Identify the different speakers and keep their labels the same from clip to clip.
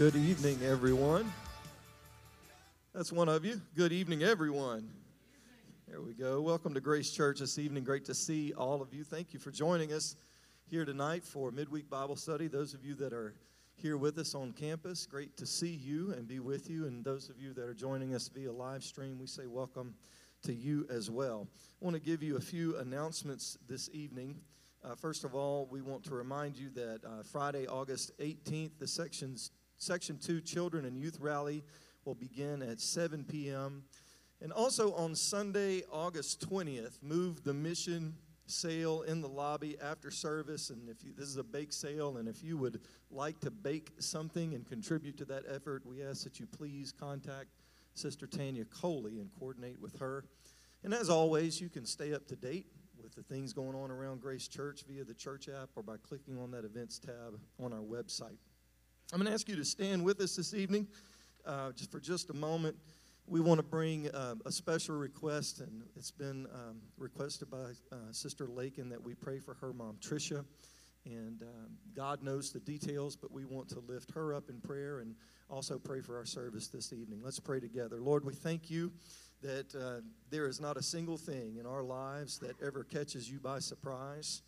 Speaker 1: Good evening, everyone. That's one of you. Good evening, everyone. There we go. Welcome to Grace Church this evening. Great to see all of you. Thank you for joining us here tonight for midweek Bible study. Those of you that are here with us on campus, great to see you and be with you. And those of you that are joining us via live stream, we say welcome to you as well. I want to give you a few announcements this evening. Uh, first of all, we want to remind you that uh, Friday, August 18th, the sections Section 2 Children and Youth Rally will begin at 7 p.m. And also on Sunday, August 20th, move the mission sale in the lobby after service. And if you, this is a bake sale, and if you would like to bake something and contribute to that effort, we ask that you please contact Sister Tanya Coley and coordinate with her. And as always, you can stay up to date with the things going on around Grace Church via the church app or by clicking on that events tab on our website. I'm going to ask you to stand with us this evening uh, just for just a moment. We want to bring uh, a special request, and it's been um, requested by uh, Sister Lakin that we pray for her mom, Tricia. And um, God knows the details, but we want to lift her up in prayer and also pray for our service this evening. Let's pray together. Lord, we thank you that uh, there is not a single thing in our lives that ever catches you by surprise.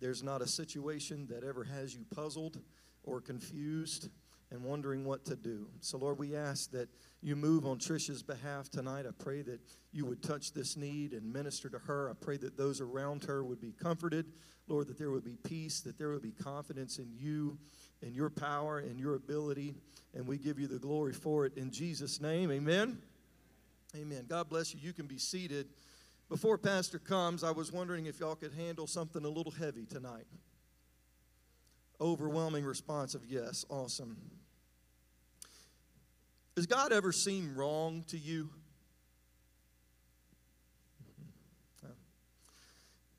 Speaker 1: There's not a situation that ever has you puzzled or confused and wondering what to do. So, Lord, we ask that you move on Trisha's behalf tonight. I pray that you would touch this need and minister to her. I pray that those around her would be comforted. Lord, that there would be peace, that there would be confidence in you and your power and your ability. And we give you the glory for it in Jesus' name. Amen. Amen. God bless you. You can be seated. Before Pastor comes, I was wondering if y'all could handle something a little heavy tonight overwhelming response of yes. Awesome. Does God ever seem wrong to you?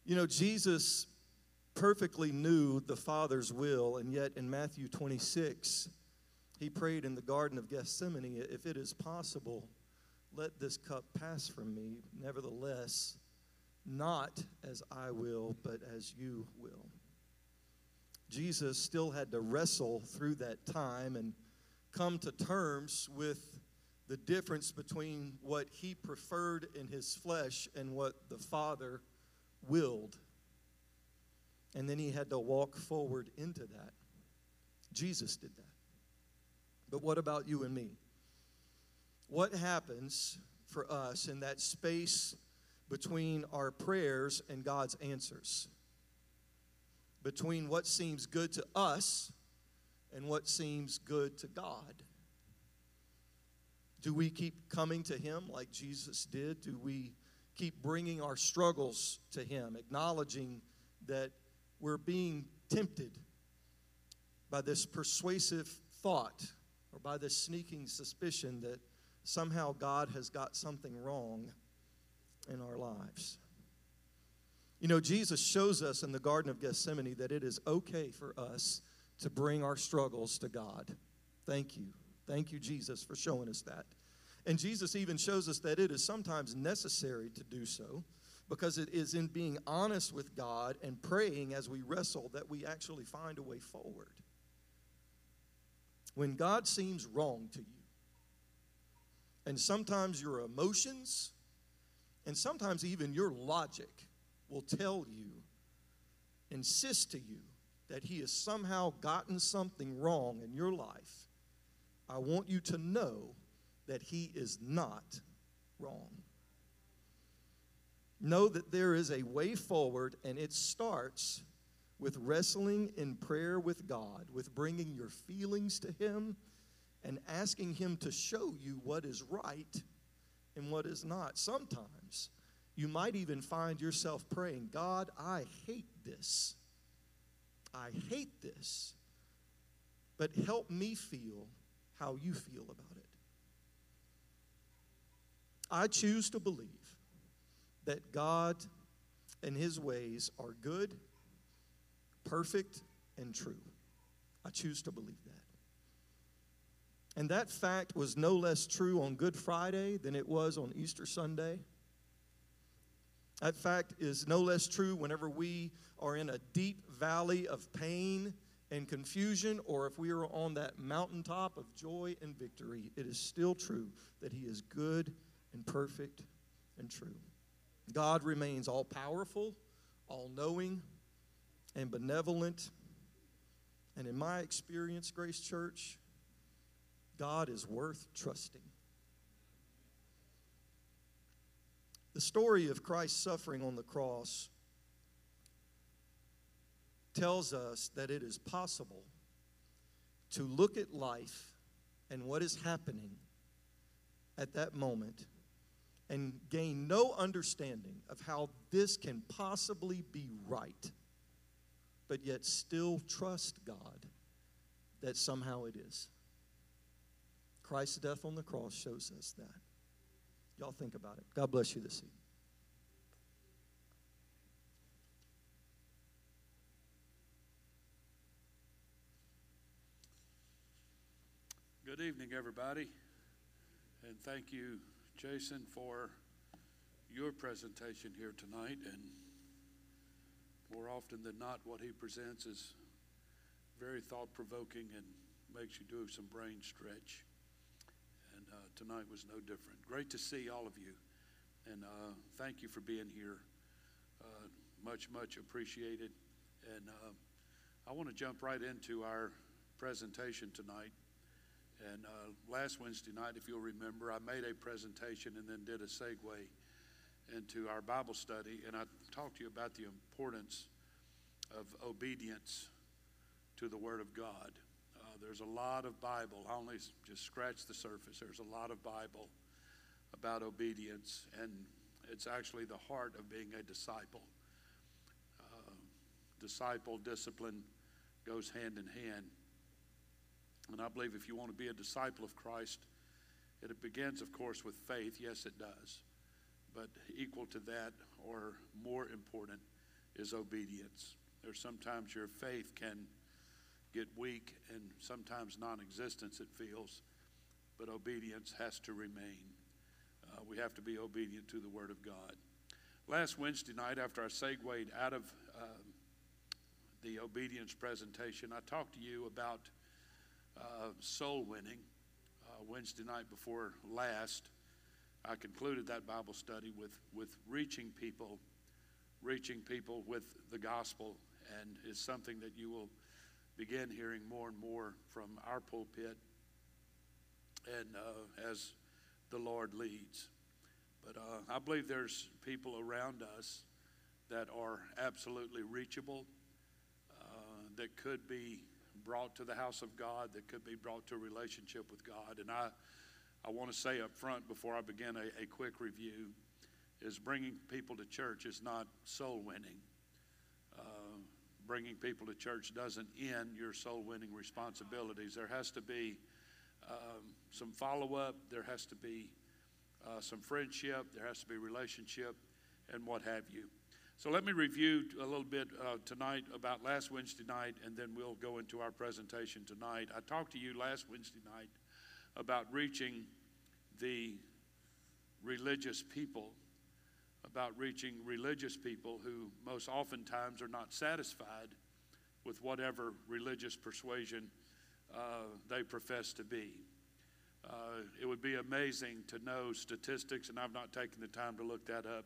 Speaker 1: You know, Jesus perfectly knew the Father's will, and yet in Matthew 26, he prayed in the Garden of Gethsemane, If it is possible, let this cup pass from me. Nevertheless, not as I will, but as you will. Jesus still had to wrestle through that time and come to terms with the difference between what he preferred in his flesh and what the Father willed. And then he had to walk forward into that. Jesus did that. But what about you and me? What happens for us in that space between our prayers and God's answers? Between what seems good to us and what seems good to God? Do we keep coming to Him like Jesus did? Do we keep bringing our struggles to Him, acknowledging that we're being tempted by this persuasive thought or by this sneaking suspicion that somehow God has got something wrong in our lives? You know, Jesus shows us in the Garden of Gethsemane that it is okay for us to bring our struggles to God. Thank you. Thank you, Jesus, for showing us that. And Jesus even shows us that it is sometimes necessary to do so because it is in being honest with God and praying as we wrestle that we actually find a way forward. When God seems wrong to you, and sometimes your emotions, and sometimes even your logic will tell you, insist to you, that he has somehow gotten something wrong in your life, I want you to know that he is not wrong. Know that there is a way forward, and it starts with wrestling in prayer with God, with bringing your feelings to Him and asking Him to show you what is right and what is not. Sometimes you might even find yourself praying, God, I hate this. I hate this. But help me feel how you feel about it. I choose to believe that God and His ways are good, perfect, and true. I choose to believe that. And that fact was no less true on Good Friday than it was on Easter Sunday that fact is no less true whenever we are in a deep valley of pain and confusion, or if we are on that mountaintop of joy and victory, it is still true that He is good and perfect and true. God remains all powerful, all knowing, and benevolent. And in my experience, Grace Church, God is worth trusting. The story of Christ's suffering on the cross tells us that it is possible to look at life and what is happening at that moment and gain no understanding of how this can possibly be right, but yet still trust God that somehow it is. Christ's death on the cross shows us that. Y'all think about it. God bless you this evening.
Speaker 2: Good evening, everybody. And thank you, Jason, for your presentation here tonight. And more often than not, what he presents is very thought provoking and makes you do some brain stretch. Uh, tonight was no different. Great to see all of you. And uh, thank you for being here. Uh, much, much appreciated. And uh, I want to jump right into our presentation tonight. And uh, last Wednesday night, if you'll remember, I made a presentation and then did a segue into our Bible study. And I talked to you about the importance of obedience to the Word of God. There's a lot of Bible. I only just scratched the surface. There's a lot of Bible about obedience, and it's actually the heart of being a disciple. Uh, disciple discipline goes hand in hand. And I believe if you want to be a disciple of Christ, it begins, of course, with faith. Yes, it does. But equal to that, or more important, is obedience. There's sometimes your faith can get weak and sometimes non existence, it feels, but obedience has to remain. Uh, we have to be obedient to the Word of God. Last Wednesday night, after I segued out of uh, the obedience presentation, I talked to you about uh, soul winning. Uh, Wednesday night before last, I concluded that Bible study with, with reaching people, reaching people with the gospel, and it's something that you will begin hearing more and more from our pulpit and uh, as the Lord leads. But uh, I believe there's people around us that are absolutely reachable, uh, that could be brought to the house of God, that could be brought to a relationship with God. And I, I want to say up front before I begin a, a quick review is bringing people to church is not soul winning. Bringing people to church doesn't end your soul winning responsibilities. There has to be um, some follow up, there has to be uh, some friendship, there has to be relationship, and what have you. So let me review a little bit uh, tonight about last Wednesday night, and then we'll go into our presentation tonight. I talked to you last Wednesday night about reaching the religious people, about reaching religious people who most oftentimes are not satisfied with whatever religious persuasion uh, they profess to be. Uh, it would be amazing to know statistics, and I've not taken the time to look that up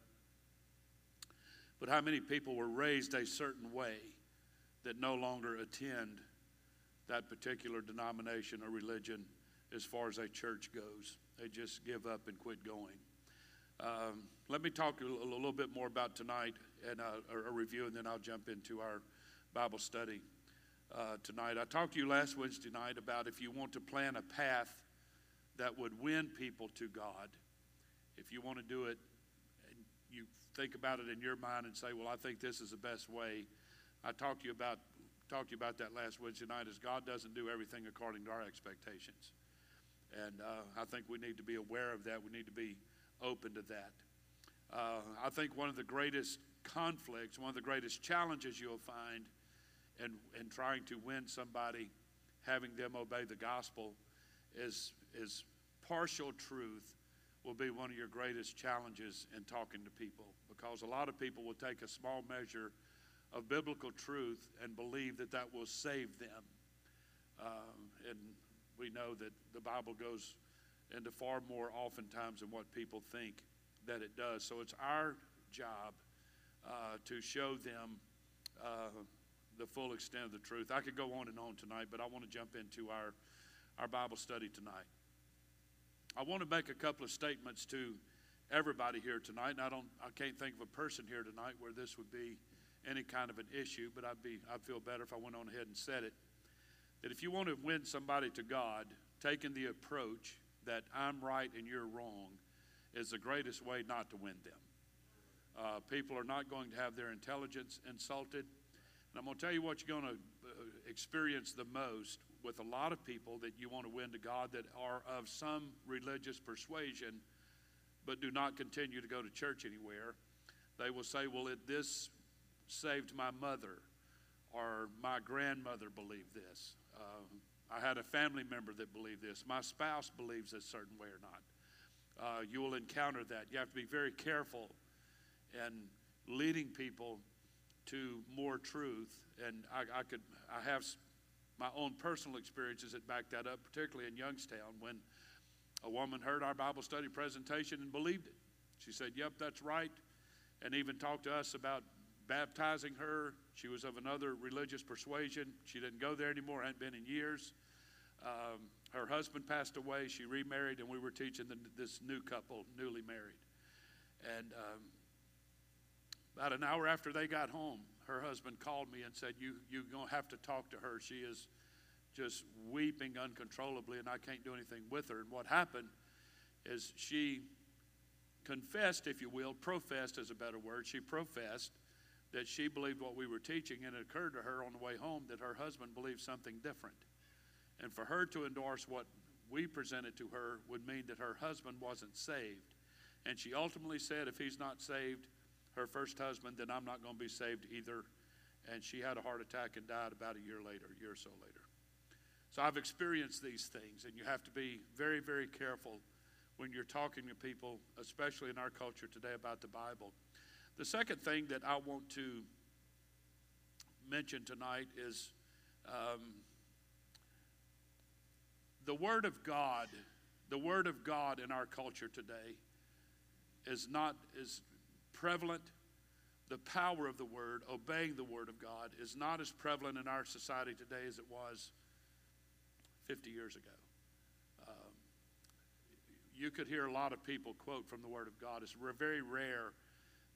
Speaker 2: but how many people were raised a certain way that no longer attend that particular denomination or religion as far as a church goes? They just give up and quit going. Um, let me talk a, a, little bit more about tonight and uh, a, a, review, and then I'll jump into our Bible study uh, tonight. I talked to you last Wednesday night about if you want to plan a path that would win people to God, if you want to do it you think about it in your mind and say, well, I think this is the best way. I talked to you about talked to you about that last Wednesday night. Is God doesn't do everything according to our expectations, and uh, I think we need to be aware of that. We need to be open to that. Uh, I think one of the greatest conflicts, one of the greatest challenges you'll find in, in trying to win somebody, having them obey the gospel, is, is partial truth will be one of your greatest challenges in talking to people because a lot of people will take a small measure of biblical truth and believe that that will save them. Um, and we know that the Bible goes into far more oftentimes than what people think that it does. So it's our job uh, to show them uh, the full extent of the truth. I could go on and on tonight, but I want to jump into our, our Bible study tonight. I want to make a couple of statements to everybody here tonight, and I don't, I can't think of a person here tonight where this would be any kind of an issue, but I'd be, I'd feel better if I went on ahead and said it. That if you want to win somebody to God, taking the approach that I'm right and you're wrong is the greatest way not to win them. Uh, people are not going to have their intelligence insulted. And I'm going to tell you what you're going to uh, experience the most with a lot of people that you want to win to God that are of some religious persuasion but do not continue to go to church anywhere. They will say, Well, it, this saved my mother, or my grandmother believed this. Uh, I had a family member that believed this. My spouse believes a certain way or not. Uh, you will encounter that. You have to be very careful in leading people to more truth. And I, I could, I have my own personal experiences that back that up, particularly in Youngstown when a woman heard our Bible study presentation and believed it. She said, Yep, that's right. And even talked to us about baptizing her. She was of another religious persuasion. She didn't go there anymore, hadn't been in years. Um, her husband passed away. She remarried, and we were teaching the, this new couple, newly married. And um, about an hour after they got home, her husband called me and said, you, You're going to have to talk to her. She is just weeping uncontrollably, and I can't do anything with her. And what happened is she confessed, if you will, professed is a better word. She professed that she believed what we were teaching, and it occurred to her on the way home that her husband believed something different. And for her to endorse what we presented to her would mean that her husband wasn't saved. And she ultimately said, if he's not saved, her first husband, then I'm not going to be saved either. And she had a heart attack and died about a year later, a year or so later. So I've experienced these things, and you have to be very, very careful when you're talking to people, especially in our culture today, about the Bible. The second thing that I want to mention tonight is um, the Word of God. The Word of God in our culture today is not as prevalent. The power of the Word, obeying the Word of God, is not as prevalent in our society today as it was 50 years ago. Um, you could hear a lot of people quote from the Word of God. It's very rare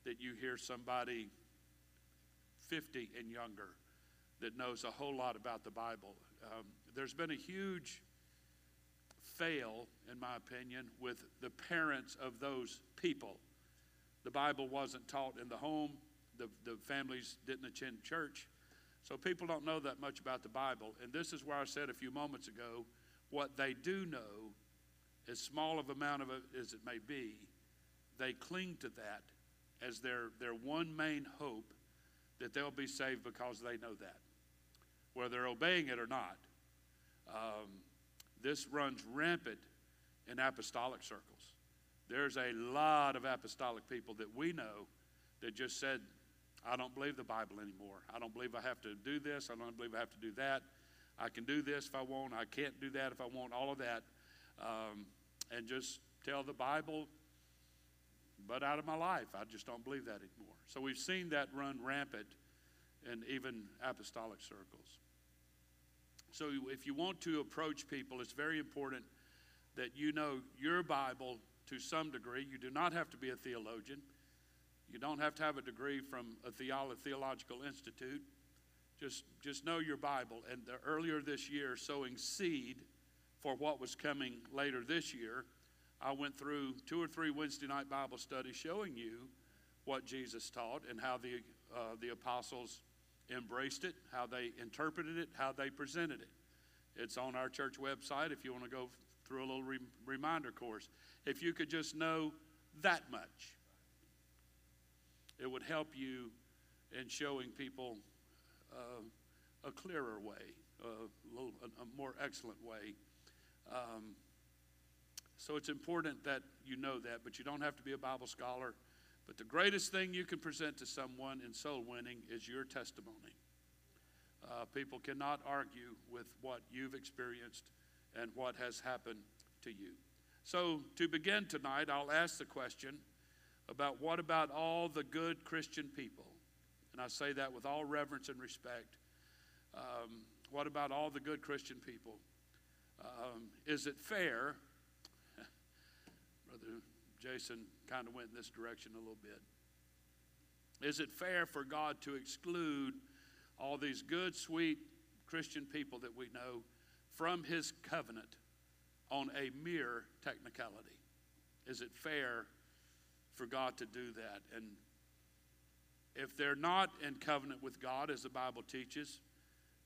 Speaker 2: that you hear somebody 50 and younger that knows a whole lot about the Bible. Um, there's been a huge fail, in my opinion, with the parents of those people. The Bible wasn't taught in the home, the, the families didn't attend church. So people don't know that much about the Bible. And this is where I said a few moments ago what they do know, as small of amount of it as it may be, they cling to that as their, their one main hope that they'll be saved because they know that, whether they're obeying it or not. Um, this runs rampant in apostolic circles. There's a lot of apostolic people that we know that just said, I don't believe the Bible anymore. I don't believe I have to do this. I don't believe I have to do that. I can do this if I want. I can't do that if I want. All of that. Um, and just tell the Bible, but out of my life. I just don't believe that anymore. So we've seen that run rampant in even apostolic circles. So if you want to approach people, it's very important that you know your Bible to some degree. You do not have to be a theologian. You don't have to have a degree from a theological institute. Just, just know your Bible. And the, earlier this year, sowing seed for what was coming later this year, I went through two or three Wednesday night Bible studies showing you what Jesus taught and how the, uh, the apostles embraced it, how they interpreted it, how they presented it. It's on our church website if you want to go through a little re- reminder course. If you could just know that much, it would help you in showing people uh, a clearer way, a, little, a, a more excellent way. Um, so it's important that you know that, but you don't have to be a Bible scholar. But the greatest thing you can present to someone in soul winning is your testimony. Uh, people cannot argue with what you've experienced and what has happened to you. So, to begin tonight, I'll ask the question about what about all the good Christian people? And I say that with all reverence and respect. Um, what about all the good Christian people? Um, is it fair? Brother Jason kind of went in this direction a little bit. Is it fair for God to exclude all these good, sweet Christian people that we know from his covenant on a mere technicality? Is it fair for God to do that? And if they're not in covenant with God, as the Bible teaches,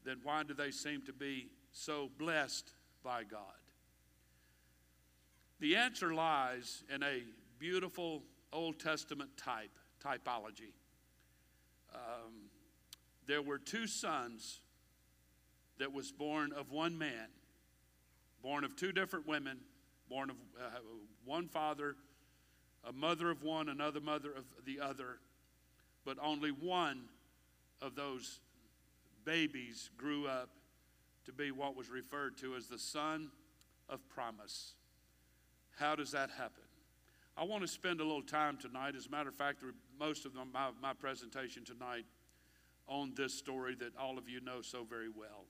Speaker 2: then why do they seem to be so blessed by God? The answer lies in a beautiful Old Testament type, typology. Um, there were two sons that was born of one man, born of two different women, born of uh, one father, a mother of one, another mother of the other, but only one of those babies grew up to be what was referred to as the son of promise. How does that happen? I want to spend a little time tonight. As a matter of fact, most of my, my presentation tonight on this story that all of you know so very well.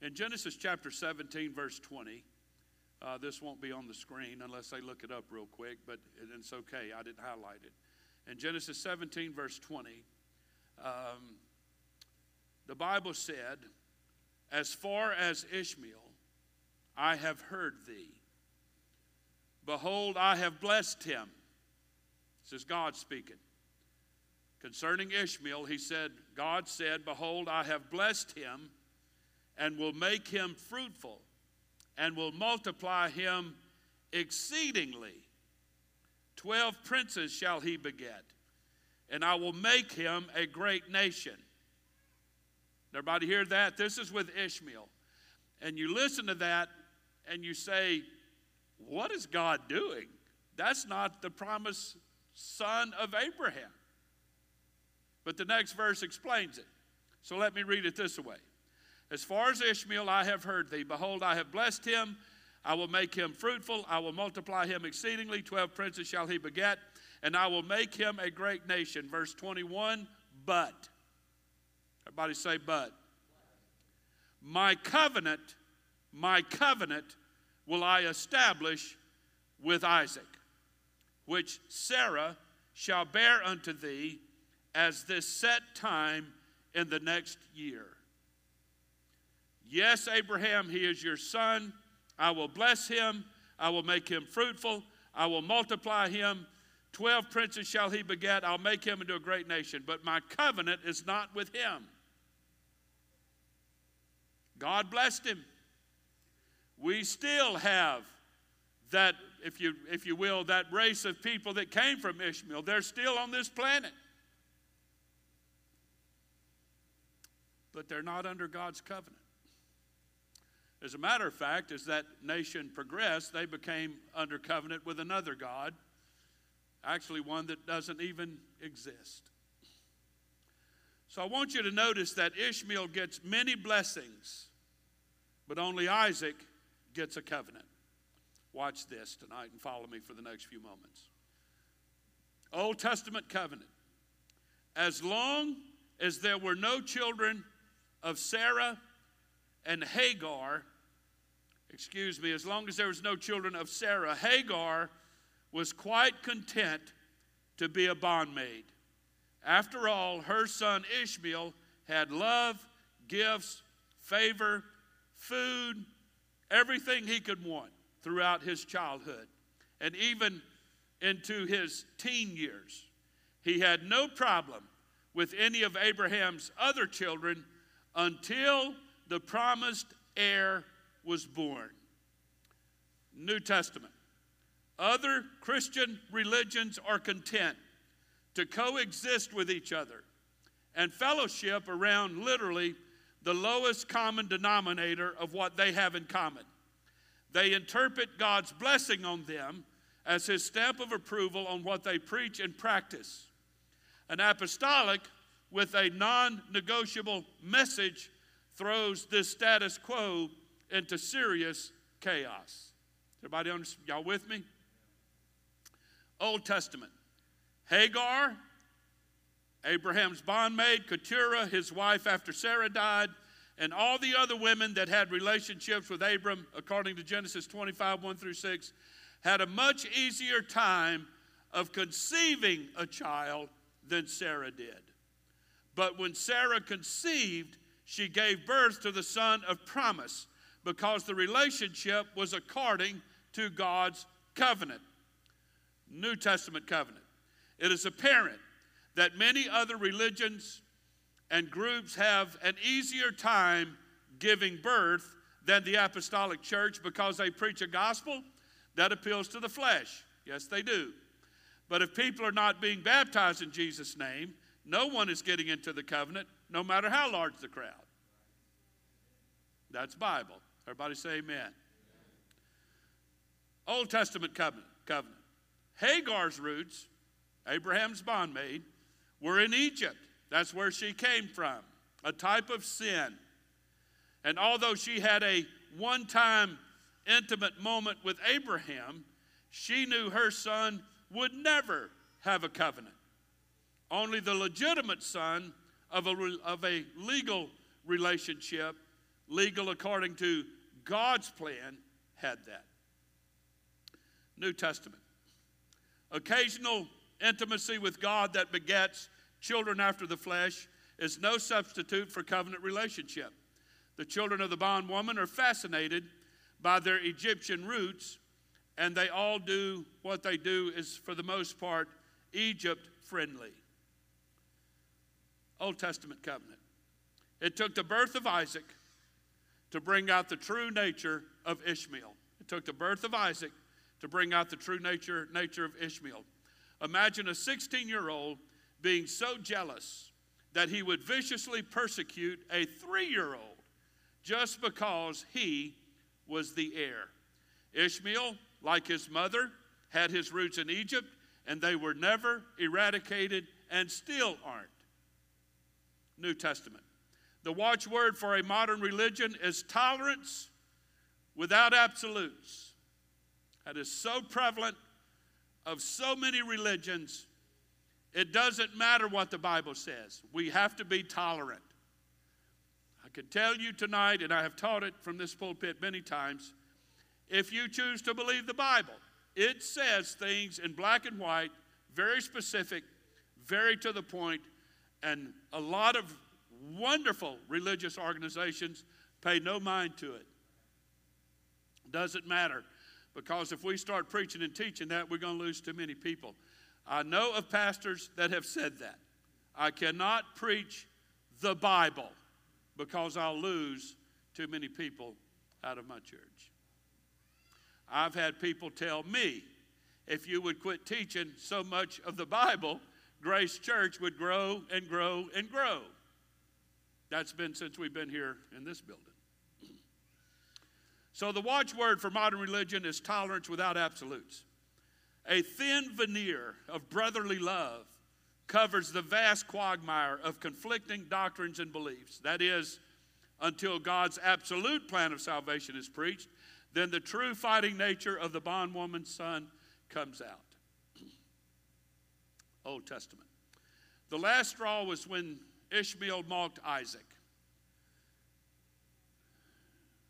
Speaker 2: In Genesis chapter 17, verse 20, uh, this won't be on the screen unless they look it up real quick, but it's okay. I didn't highlight it. In Genesis 17, verse 20, um, the Bible said, As far as Ishmael, I have heard thee. Behold, I have blessed him. This is God speaking. Concerning Ishmael, he said, God said, Behold, I have blessed him and will make him fruitful and will multiply him exceedingly. Twelve princes shall he beget, and I will make him a great nation. Everybody hear that? This is with Ishmael. And you listen to that and you say, What is God doing? That's not the promised son of Abraham. But the next verse explains it. So let me read it this way As far as Ishmael, I have heard thee. Behold, I have blessed him. I will make him fruitful. I will multiply him exceedingly. Twelve princes shall he beget, and I will make him a great nation. Verse 21 But, everybody say, but. My covenant, my covenant will I establish with Isaac, which Sarah shall bear unto thee as this set time in the next year. Yes, Abraham, he is your son. I will bless him. I will make him fruitful. I will multiply him. Twelve princes shall he beget. I'll make him into a great nation. But my covenant is not with him. God blessed him. We still have that, if you, if you will, that race of people that came from Ishmael. They're still on this planet. but they're not under God's covenant. As a matter of fact, as that nation progressed, they became under covenant with another God, actually, one that doesn't even exist. So I want you to notice that Ishmael gets many blessings, but only Isaac gets a covenant. Watch this tonight and follow me for the next few moments. Old Testament covenant. As long as there were no children of Sarah and Hagar, excuse me, as long as there was no children of Sarah, Hagar was quite content to be a bondmaid. After all, her son Ishmael had love, gifts, favor, food, everything he could want throughout his childhood and even into his teen years. He had no problem with any of Abraham's other children until the promised heir was born. New Testament. Other Christian religions are content to coexist with each other and fellowship around literally the lowest common denominator of what they have in common. They interpret God's blessing on them as his stamp of approval on what they preach and practice. An apostolic with a non negotiable message throws this status quo into serious chaos. Everybody understand? Y'all with me? Old Testament. Hagar, Abraham's bondmaid, Keturah, his wife after Sarah died, and all the other women that had relationships with Abram, according to Genesis 25, 1 through 6, had a much easier time of conceiving a child than Sarah did. But when Sarah conceived, she gave birth to the son of promise because the relationship was according to God's covenant. New Testament covenant. It is apparent that many other religions and groups have an easier time giving birth than the apostolic church because they preach a gospel that appeals to the flesh. Yes, they do. But if people are not being baptized in Jesus' name, no one is getting into the covenant, no matter how large the crowd. That's Bible. Everybody say amen. Old Testament covenant. covenant. Hagar's roots, Abraham's bondmaid, were in Egypt. That's where she came from, a type of sin. And although she had a one time intimate moment with Abraham, she knew her son would never have a covenant. Only the legitimate son of a, of a legal relationship, legal according to God's plan, had that. New Testament. Occasional intimacy with God that begets children after the flesh is no substitute for covenant relationship. The children of the bondwoman are fascinated by their Egyptian roots, and they all do what they do is, for the most part, Egypt friendly. Old Testament covenant. It took the birth of Isaac to bring out the true nature of Ishmael. It took the birth of Isaac to bring out the true nature, nature of Ishmael. Imagine a 16 year old being so jealous that he would viciously persecute a three year old just because he was the heir. Ishmael, like his mother, had his roots in Egypt, and they were never eradicated and still aren't. New Testament. The watchword for a modern religion is tolerance without absolutes. That is so prevalent of so many religions. It doesn't matter what the Bible says. We have to be tolerant. I can tell you tonight, and I have taught it from this pulpit many times, if you choose to believe the Bible, it says things in black and white, very specific, very to the point, and a lot of wonderful religious organizations pay no mind to it. Doesn't matter because if we start preaching and teaching that, we're going to lose too many people. I know of pastors that have said that. I cannot preach the Bible because I'll lose too many people out of my church. I've had people tell me if you would quit teaching so much of the Bible, Grace Church would grow and grow and grow. That's been since we've been here in this building. So, the watchword for modern religion is tolerance without absolutes. A thin veneer of brotherly love covers the vast quagmire of conflicting doctrines and beliefs. That is, until God's absolute plan of salvation is preached, then the true fighting nature of the bondwoman's son comes out. Old Testament. The last straw was when Ishmael mocked Isaac.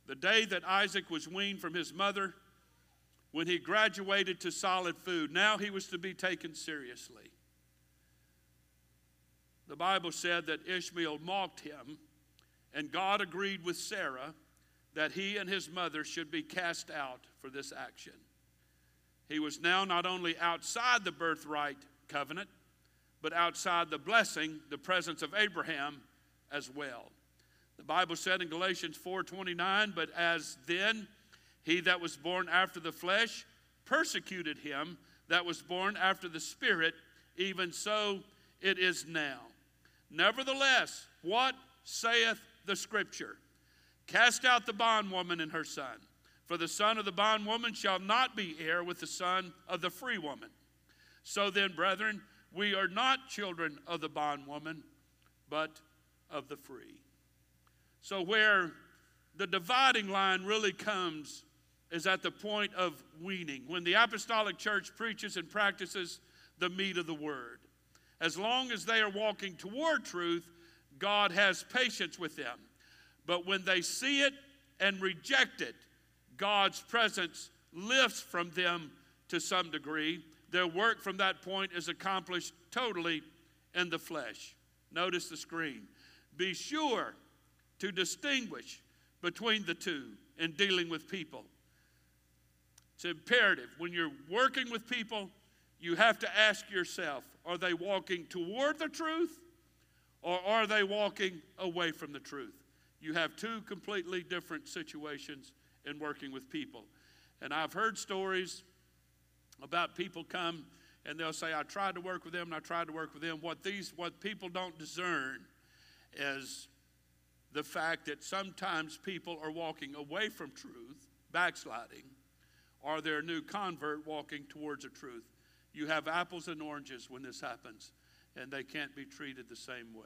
Speaker 2: The day that Isaac was weaned from his mother, when he graduated to solid food, now he was to be taken seriously. The Bible said that Ishmael mocked him, and God agreed with Sarah that he and his mother should be cast out for this action. He was now not only outside the birthright covenant, but outside the blessing, the presence of Abraham as well. The Bible said in Galatians 4:29, but as then he that was born after the flesh persecuted him that was born after the spirit, even so it is now. Nevertheless, what saith the scripture? Cast out the bondwoman and her son, For the son of the bondwoman shall not be heir with the son of the free woman. So then, brethren, we are not children of the bondwoman, but of the free. So, where the dividing line really comes is at the point of weaning, when the apostolic church preaches and practices the meat of the word. As long as they are walking toward truth, God has patience with them. But when they see it and reject it, God's presence lifts from them to some degree. Their work from that point is accomplished totally in the flesh. Notice the screen. Be sure to distinguish between the two in dealing with people. It's imperative. When you're working with people, you have to ask yourself are they walking toward the truth or are they walking away from the truth? You have two completely different situations in working with people. And I've heard stories about people come and they'll say, I tried to work with them and I tried to work with them. What these what people don't discern is the fact that sometimes people are walking away from truth, backsliding, or they're a new convert walking towards the truth. You have apples and oranges when this happens, and they can't be treated the same way.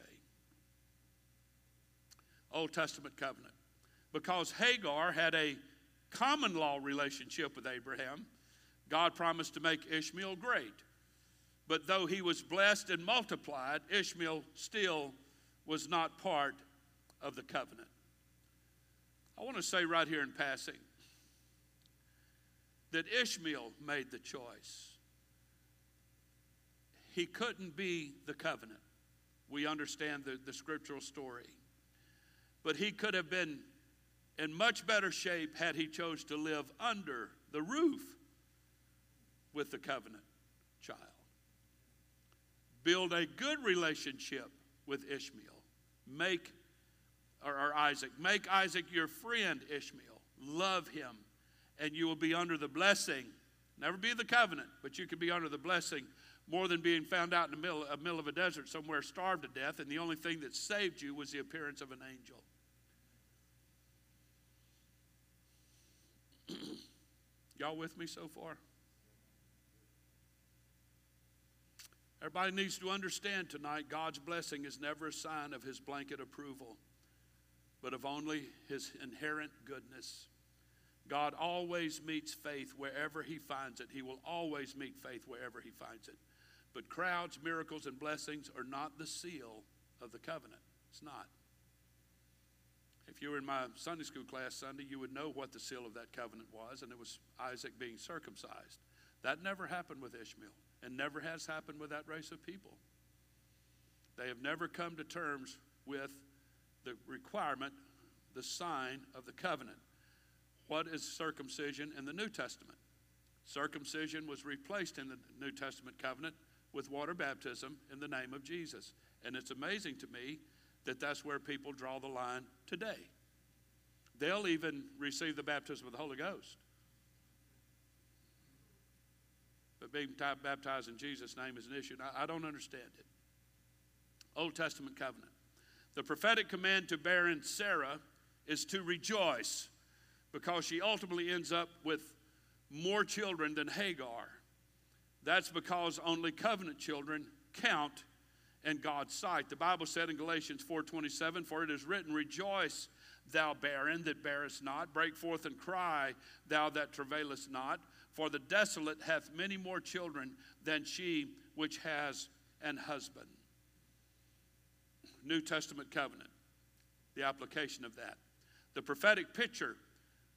Speaker 2: Old Testament covenant. Because Hagar had a common law relationship with Abraham, God promised to make Ishmael great. But though he was blessed and multiplied, Ishmael still was not part of the covenant. I want to say right here in passing that Ishmael made the choice. He couldn't be the covenant. We understand the, the scriptural story. But he could have been in much better shape had he chose to live under the roof with the covenant child. Build a good relationship with Ishmael. Make or, or Isaac. Make Isaac your friend, Ishmael. Love him, and you will be under the blessing. Never be the covenant, but you can be under the blessing more than being found out in the middle, uh, middle of a desert somewhere starved to death, and the only thing that saved you was the appearance of an angel. Y'all with me so far? Everybody needs to understand tonight God's blessing is never a sign of his blanket approval, but of only his inherent goodness. God always meets faith wherever he finds it. He will always meet faith wherever he finds it. But crowds, miracles, and blessings are not the seal of the covenant. It's not. If you were in my Sunday school class Sunday, you would know what the seal of that covenant was, and it was Isaac being circumcised. That never happened with Ishmael, and never has happened with that race of people. They have never come to terms with the requirement, the sign of the covenant. What is circumcision in the New Testament? Circumcision was replaced in the New Testament covenant with water baptism in the name of Jesus. And it's amazing to me that that's where people draw the line today. They'll even receive the baptism of the Holy Ghost. But being baptized in Jesus' name is an issue. I, I don't understand it. Old Testament covenant. The prophetic command to barren Sarah is to rejoice because she ultimately ends up with more children than Hagar. That's because only covenant children count in God's sight. The Bible said in Galatians 4:27, "For it is written, Rejoice, thou barren that bearest not; break forth and cry, thou that travailest not. For the desolate hath many more children than she which has an husband." New Testament covenant, the application of that. The prophetic picture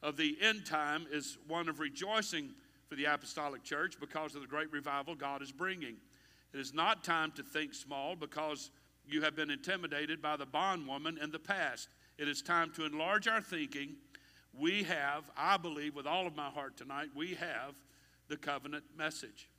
Speaker 2: of the end time is one of rejoicing for the apostolic church because of the great revival God is bringing. It is not time to think small because you have been intimidated by the bondwoman in the past. It is time to enlarge our thinking. We have, I believe with all of my heart tonight, we have the covenant message.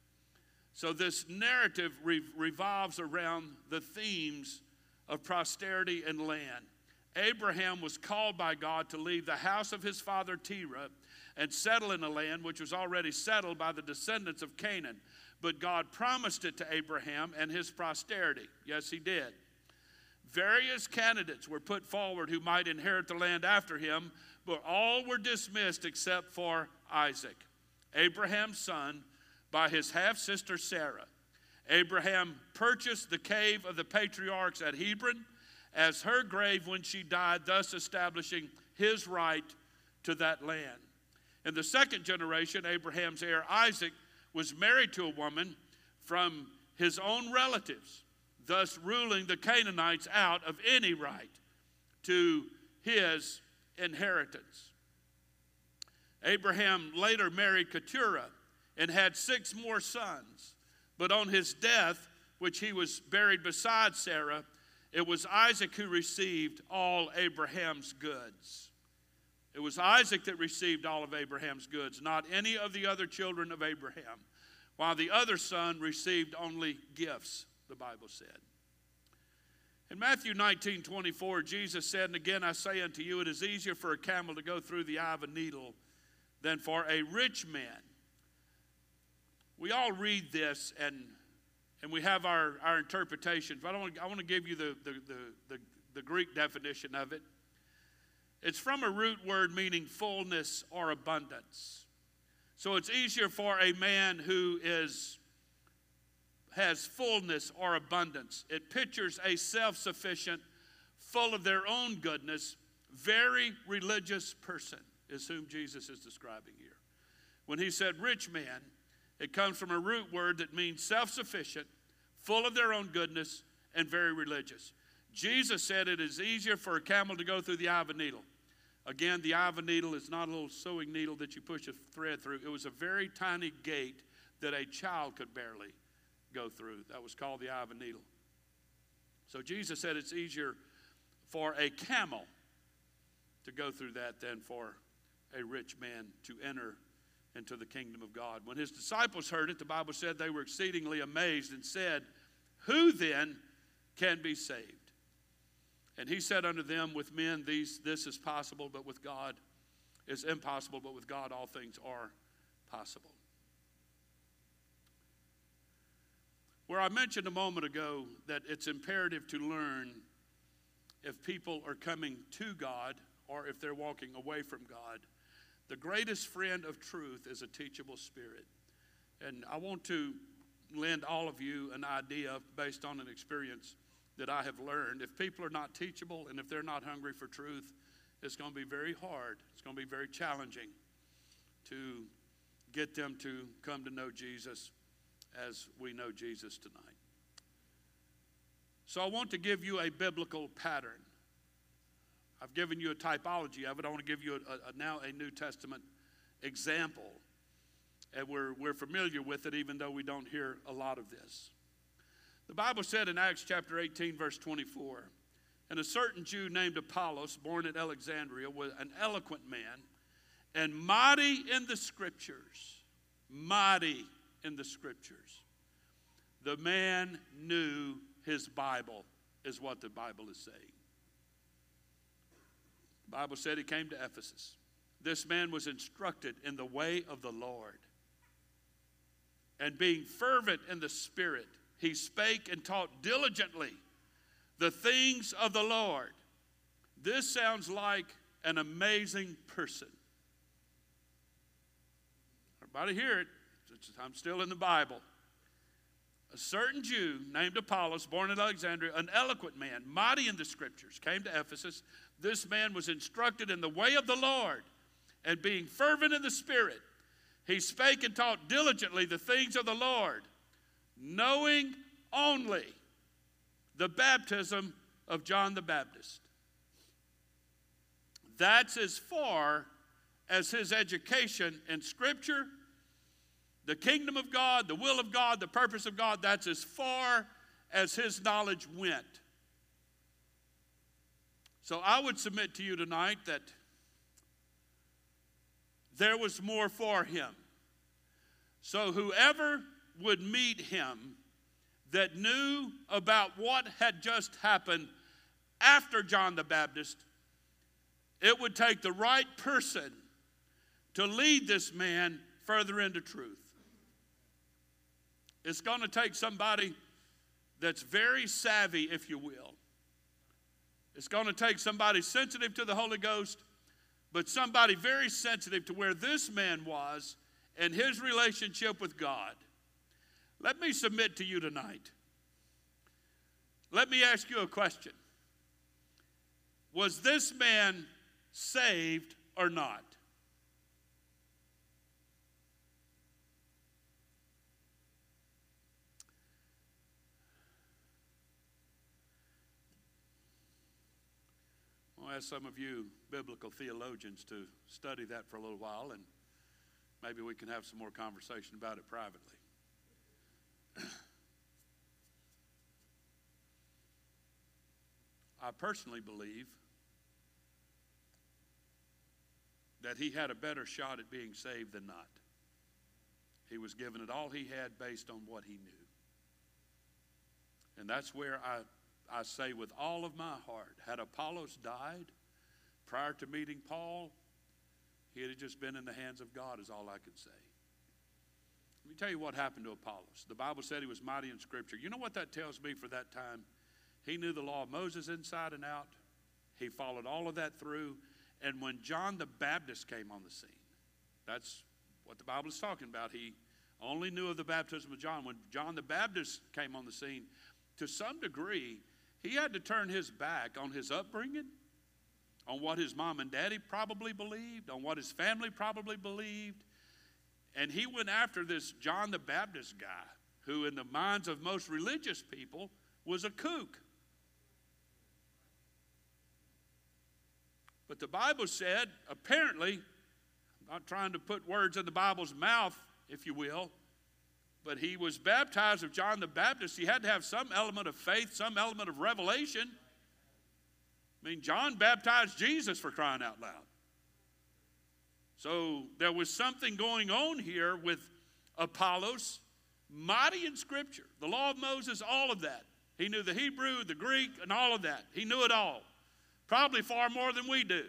Speaker 2: So this narrative re- revolves around the themes of prosperity and land. Abraham was called by God to leave the house of his father Terah and settle in a land which was already settled by the descendants of Canaan but God promised it to Abraham and his posterity. Yes, he did. Various candidates were put forward who might inherit the land after him, but all were dismissed except for Isaac, Abraham's son, by his half sister Sarah. Abraham purchased the cave of the patriarchs at Hebron as her grave when she died, thus establishing his right to that land. In the second generation, Abraham's heir Isaac was married to a woman from his own relatives, thus ruling the Canaanites out of any right to his inheritance. Abraham later married Keturah and had six more sons, but on his death, which he was buried beside Sarah, it was Isaac who received all Abraham's goods. It was Isaac that received all of Abraham's goods, not any of the other children of Abraham, while the other son received only gifts, the Bible said. In Matthew 19 24, Jesus said, And again I say unto you, it is easier for a camel to go through the eye of a needle than for a rich man. We all read this and, and we have our, our interpretations, but I want, I want to give you the, the, the, the, the Greek definition of it. It's from a root word meaning fullness or abundance. So it's easier for a man who is has fullness or abundance. It pictures a self-sufficient, full of their own goodness, very religious person is whom Jesus is describing here. When he said rich man, it comes from a root word that means self-sufficient, full of their own goodness, and very religious. Jesus said it is easier for a camel to go through the eye of a needle Again, the eye of a needle is not a little sewing needle that you push a thread through. It was a very tiny gate that a child could barely go through. That was called the eye of a needle. So Jesus said it's easier for a camel to go through that than for a rich man to enter into the kingdom of God. When his disciples heard it, the Bible said they were exceedingly amazed and said, Who then can be saved? And he said unto them, With men these, this is possible, but with God is impossible, but with God all things are possible. Where I mentioned a moment ago that it's imperative to learn if people are coming to God or if they're walking away from God. The greatest friend of truth is a teachable spirit. And I want to lend all of you an idea based on an experience that I have learned. If people are not teachable and if they're not hungry for truth, it's going to be very hard. It's going to be very challenging to get them to come to know Jesus as we know Jesus tonight. So I want to give you a biblical pattern. I've given you a typology of it. I want to give you a, a, now a New Testament example. And we're, we're familiar with it, even though we don't hear a lot of this. The Bible said in Acts chapter 18, verse 24, and a certain Jew named Apollos, born at Alexandria, was an eloquent man and mighty in the scriptures. Mighty in the scriptures. The man knew his Bible, is what the Bible is saying. Bible said he came to Ephesus. This man was instructed in the way of the Lord. And being fervent in the Spirit, he spake and taught diligently the things of the Lord. This sounds like an amazing person. Everybody hear it. I'm still in the Bible. A certain Jew named Apollos, born in Alexandria, an eloquent man, mighty in the scriptures, came to Ephesus. This man was instructed in the way of the Lord, and being fervent in the Spirit, he spake and taught diligently the things of the Lord knowing only the baptism of John the Baptist. That's as far as his education in Scripture, the kingdom of God, the will of God, the purpose of God, that's as far as his knowledge went. So I would submit to you tonight that there was more for him. So whoever would meet him that knew about what had just happened after John the Baptist, it would take the right person to lead this man further into truth. It's going to take somebody that's very savvy, if you will, It's going to take somebody sensitive to the Holy Ghost, but somebody very sensitive to where this man was and his relationship with God. Let me submit to you tonight. Let me ask you a question Was this man saved or not? Ask some of you biblical theologians to study that for a little while, and maybe we can have some more conversation about it privately. I personally believe that he had a better shot at being saved than not. He was given it all he had based on what he knew. And that's where I, I say with all of my heart, had Apollos died prior to meeting Paul, he had just been in the hands of God, is all I can say. Let me tell you what happened to Apollos. The Bible said he was mighty in Scripture. You know what that tells me for that time? He knew the law of Moses inside and out. He followed all of that through. And when John the Baptist came on the scene, that's what the Bible is talking about. He only knew of the baptism of John. When John the Baptist came on the scene, to some degree, he had to turn his back on his upbringing, on what his mom and daddy probably believed, on what his family probably believed. And he went after this John the Baptist guy, who, in the minds of most religious people, was a kook. But the Bible said, apparently, I'm not trying to put words in the Bible's mouth, if you will, but he was baptized of John the Baptist. He had to have some element of faith, some element of revelation. I mean, John baptized Jesus for crying out loud. So there was something going on here with Apollos, mighty in Scripture, the law of Moses, all of that. He knew the Hebrew, the Greek, and all of that. He knew it all. Probably far more than we do.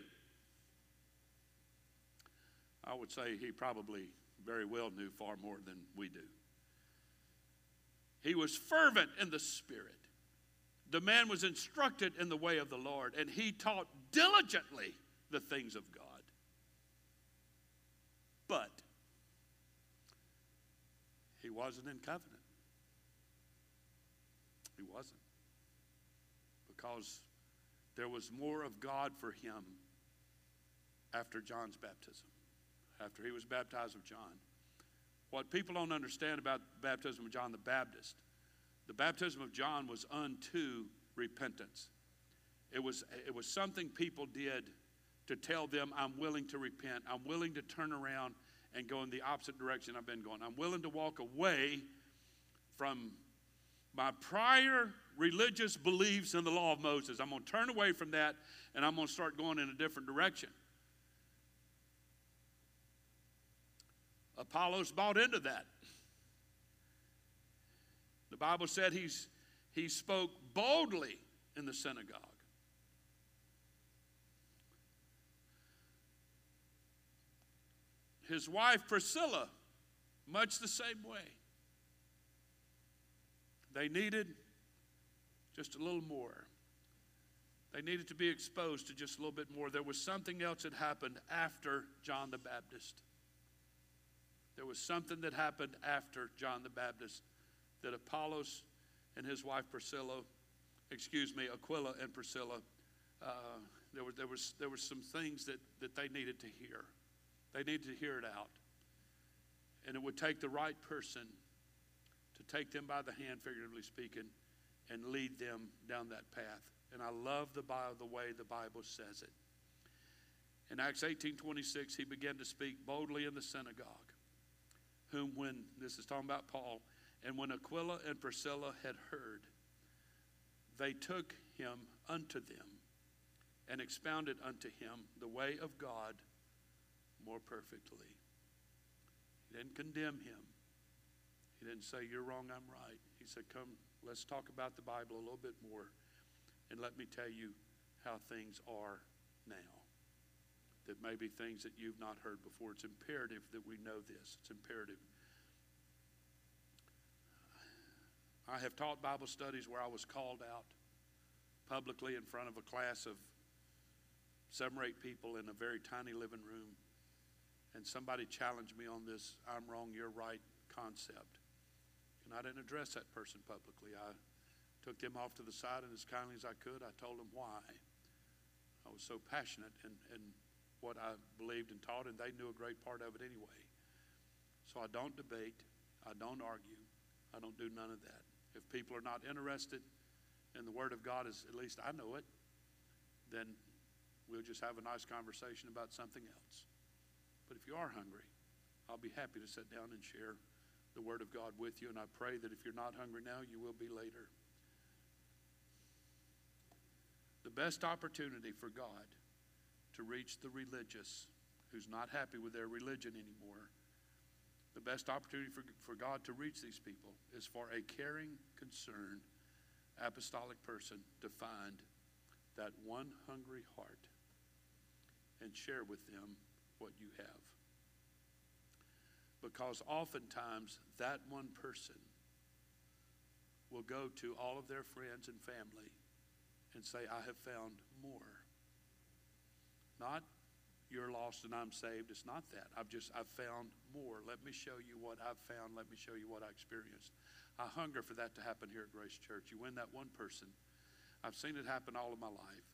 Speaker 2: I would say he probably very well knew far more than we do. He was fervent in the Spirit. The man was instructed in the way of the Lord, and he taught diligently the things of God. But he wasn't in covenant. He wasn't. Because there was more of God for him after John's baptism, after he was baptized of John. What people don't understand about baptism of John the Baptist, the baptism of John was unto repentance. It was, it was something people did to tell them, I'm willing to repent. I'm willing to turn around and go in the opposite direction I've been going. I'm willing to walk away from my prior religious beliefs in the law of Moses. I'm going to turn away from that and I'm going to start going in a different direction. Apollos bought into that. The Bible said he's, he spoke boldly in the synagogue. His wife Priscilla, much the same way. They needed just a little more. They needed to be exposed to just a little bit more. There was something else that happened after John the Baptist. There was something that happened after John the Baptist that Apollos and his wife Priscilla, excuse me, Aquila and Priscilla, uh, there, was, there, was, there was some things that, that they needed to hear. They needed to hear it out. And it would take the right person to take them by the hand, figuratively speaking, and lead them down that path. And I love the, Bible, the way the Bible says it. In Acts 18:26, he began to speak boldly in the synagogue, whom when, this is talking about Paul, and when Aquila and Priscilla had heard, they took him unto them and expounded unto him the way of God more perfectly. He didn't condemn him. He didn't say, You're wrong, I'm right. He said, Come, let's talk about the Bible a little bit more and let me tell you how things are now. That may be things that you've not heard before. It's imperative that we know this. It's imperative. I have taught Bible studies where I was called out publicly in front of a class of seven or eight people in a very tiny living room, and somebody challenged me on this I'm wrong, you're right concept. And I didn't address that person publicly. I took them off to the side, and as kindly as I could, I told them why. I was so passionate in, in what I believed and taught, and they knew a great part of it anyway. So I don't debate, I don't argue, I don't do none of that. If people are not interested in the Word of God, as at least I know it, then we'll just have a nice conversation about something else. But if you are hungry, I'll be happy to sit down and share the Word of God with you, and I pray that if you're not hungry now, you will be later. The best opportunity for God to reach the religious who's not happy with their religion anymore, the best opportunity for, for God to reach these people is for a caring, concerned, apostolic person to find that one hungry heart and share with them what you have. Because oftentimes that one person will go to all of their friends and family and say, I have found more. Not you're lost and I'm saved. It's not that. I've just, I've found more. Let me show you what I've found. Let me show you what I experienced. I hunger for that to happen here at Grace Church. You win that one person. I've seen it happen all of my life.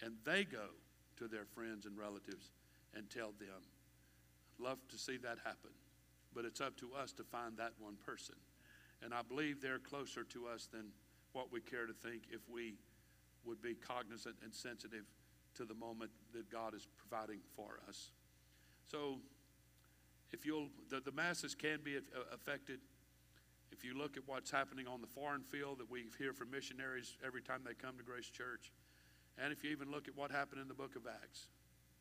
Speaker 2: And they go to their friends and relatives and tell them. Love to see that happen but it's up to us to find that one person. And I believe they're closer to us than what we care to think if we would be cognizant and sensitive to the moment that God is providing for us. So, if you'll, the, the masses can be uh, affected. If you look at what's happening on the foreign field that we hear from missionaries every time they come to Grace Church, and if you even look at what happened in the book of Acts,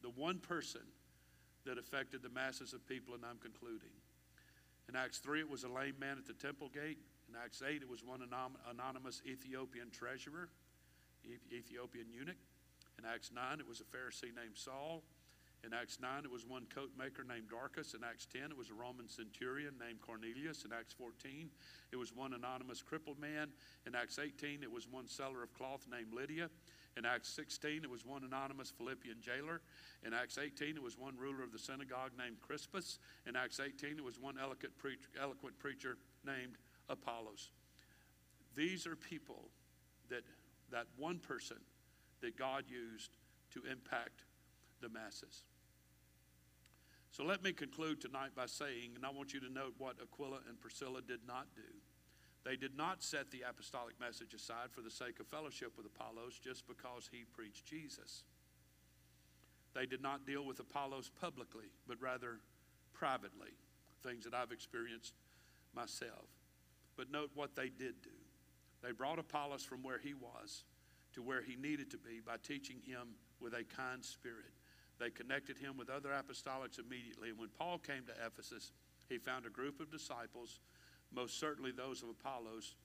Speaker 2: the one person that affected the masses of people, and I'm concluding, in Acts 3, it was a lame man at the temple gate. In Acts 8, it was one anonymous Ethiopian treasurer, Ethiopian eunuch. In Acts 9, it was a Pharisee named Saul. In Acts 9, it was one coat maker named Dorcas. In Acts 10, it was a Roman centurion named Cornelius. In Acts 14, it was one anonymous crippled man. In Acts 18, it was one seller of cloth named Lydia. In Acts 16, it was one anonymous Philippian jailer. In Acts 18, it was one ruler of the synagogue named Crispus. In Acts 18, it was one eloquent preacher, eloquent preacher named Apollos. These are people that, that one person that God used to impact the masses. So let me conclude tonight by saying, and I want you to note what Aquila and Priscilla did not do. They did not set the apostolic message aside for the sake of fellowship with Apollos just because he preached Jesus. They did not deal with Apollos publicly, but rather privately, things that I've experienced myself. But note what they did do. They brought Apollos from where he was to where he needed to be by teaching him with a kind spirit. They connected him with other apostolics immediately. And when Paul came to Ephesus, he found a group of disciples most certainly those of Apollos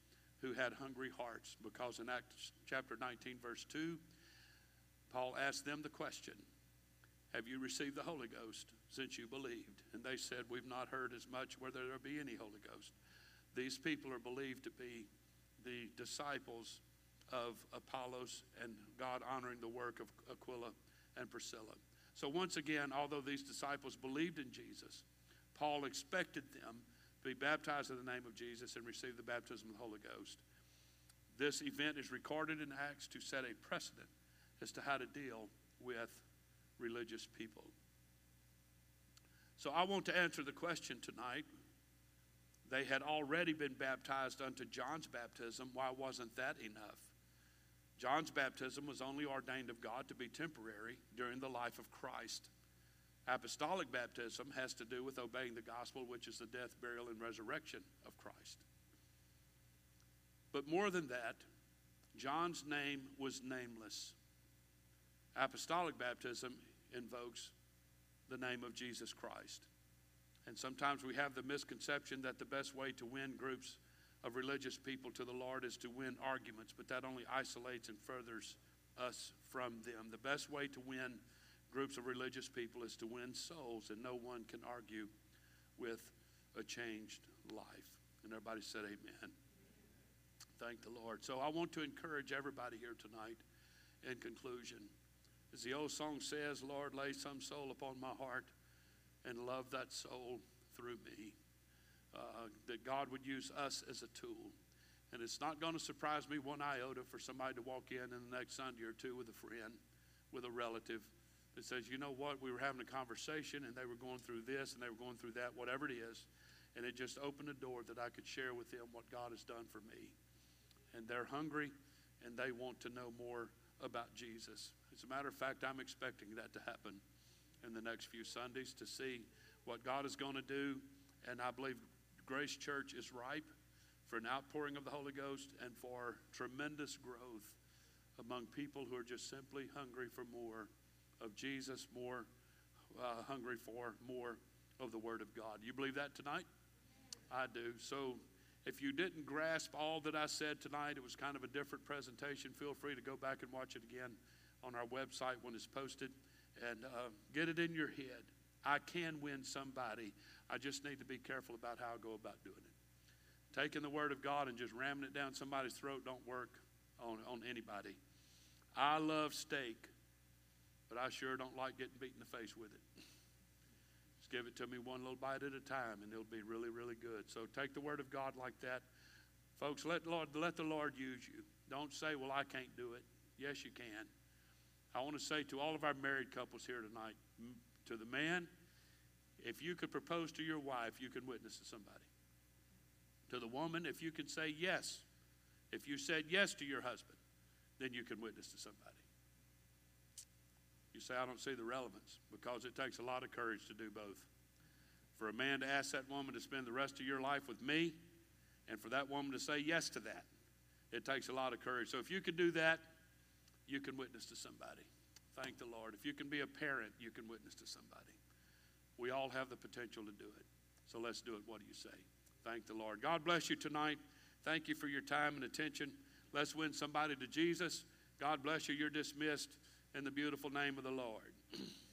Speaker 2: who had hungry hearts. Because in Acts chapter 19, verse 2, Paul asked them the question Have you received the Holy Ghost since you believed? And they said, We've not heard as much whether there be any Holy Ghost. These people are believed to be the disciples of Apollos and God honoring the work of Aquila and Priscilla. So, once again, although these disciples believed in Jesus, Paul expected them to be baptized in the name of Jesus and receive the baptism of the Holy Ghost. This event is recorded in Acts to set a precedent as to how to deal with religious people. So I want to answer the question tonight. They had already been baptized unto John's baptism. Why wasn't that enough? John's baptism was only ordained of God to be temporary during the life of Christ. Apostolic baptism has to do with obeying the gospel, which is the death, burial, and resurrection of Christ. But more than that, John's name was nameless. Apostolic baptism invokes the name of Jesus Christ. And sometimes we have the misconception that the best way to win groups of religious people to the Lord is to win arguments, but that only isolates and furthers us from them. The best way to win groups of religious people is to win souls, and no one can argue with a changed life. And everybody said, Amen. Thank the Lord. So I want to encourage everybody here tonight in conclusion. As the old song says, Lord, lay some soul upon my heart and love that soul through me. Uh, that God would use us as a tool. And it's not going to surprise me one iota for somebody to walk in in the next Sunday or two with a friend, with a relative that says, you know what, we were having a conversation and they were going through this and they were going through that, whatever it is. And it just opened a door that I could share with them what God has done for me. And they're hungry and they want to know more about Jesus. As a matter of fact, I'm expecting that to happen in the next few Sundays to see what God is going to do. And I believe Grace Church is ripe for an outpouring of the Holy Ghost and for tremendous growth among people who are just simply hungry for more of Jesus, more uh, hungry for more of the Word of God. You believe that tonight? I do. So if you didn't grasp all that I said tonight, it was kind of a different presentation. Feel free to go back and watch it again on our website when it's posted and uh, get it in your head. I can win somebody. I just need to be careful about how I go about doing it. Taking the Word of God and just ramming it down somebody's throat don't work on, on anybody. I love steak, but I sure don't like getting beat in the face with it. Just give it to me one little bite at a time, and it'll be really, really good. So take the Word of God like that. Folks, let, Lord, let the Lord use you. Don't say, well, I can't do it. Yes, you can. I want to say to all of our married couples here tonight, to the man, if you could propose to your wife, you can witness to somebody. To the woman, if you could say yes, if you said yes to your husband, then you can witness to somebody. You say, I don't see the relevance because it takes a lot of courage to do both. For a man to ask that woman to spend the rest of your life with me, and for that woman to say yes to that, it takes a lot of courage. So if you can do that, you can witness to somebody. Thank the Lord. If you can be a parent, you can witness to somebody. We all have the potential to do it. So let's do it. What do you say? Thank the Lord. God bless you tonight. Thank you for your time and attention. Let's win somebody to Jesus. God bless you. You're dismissed in the beautiful name of the Lord.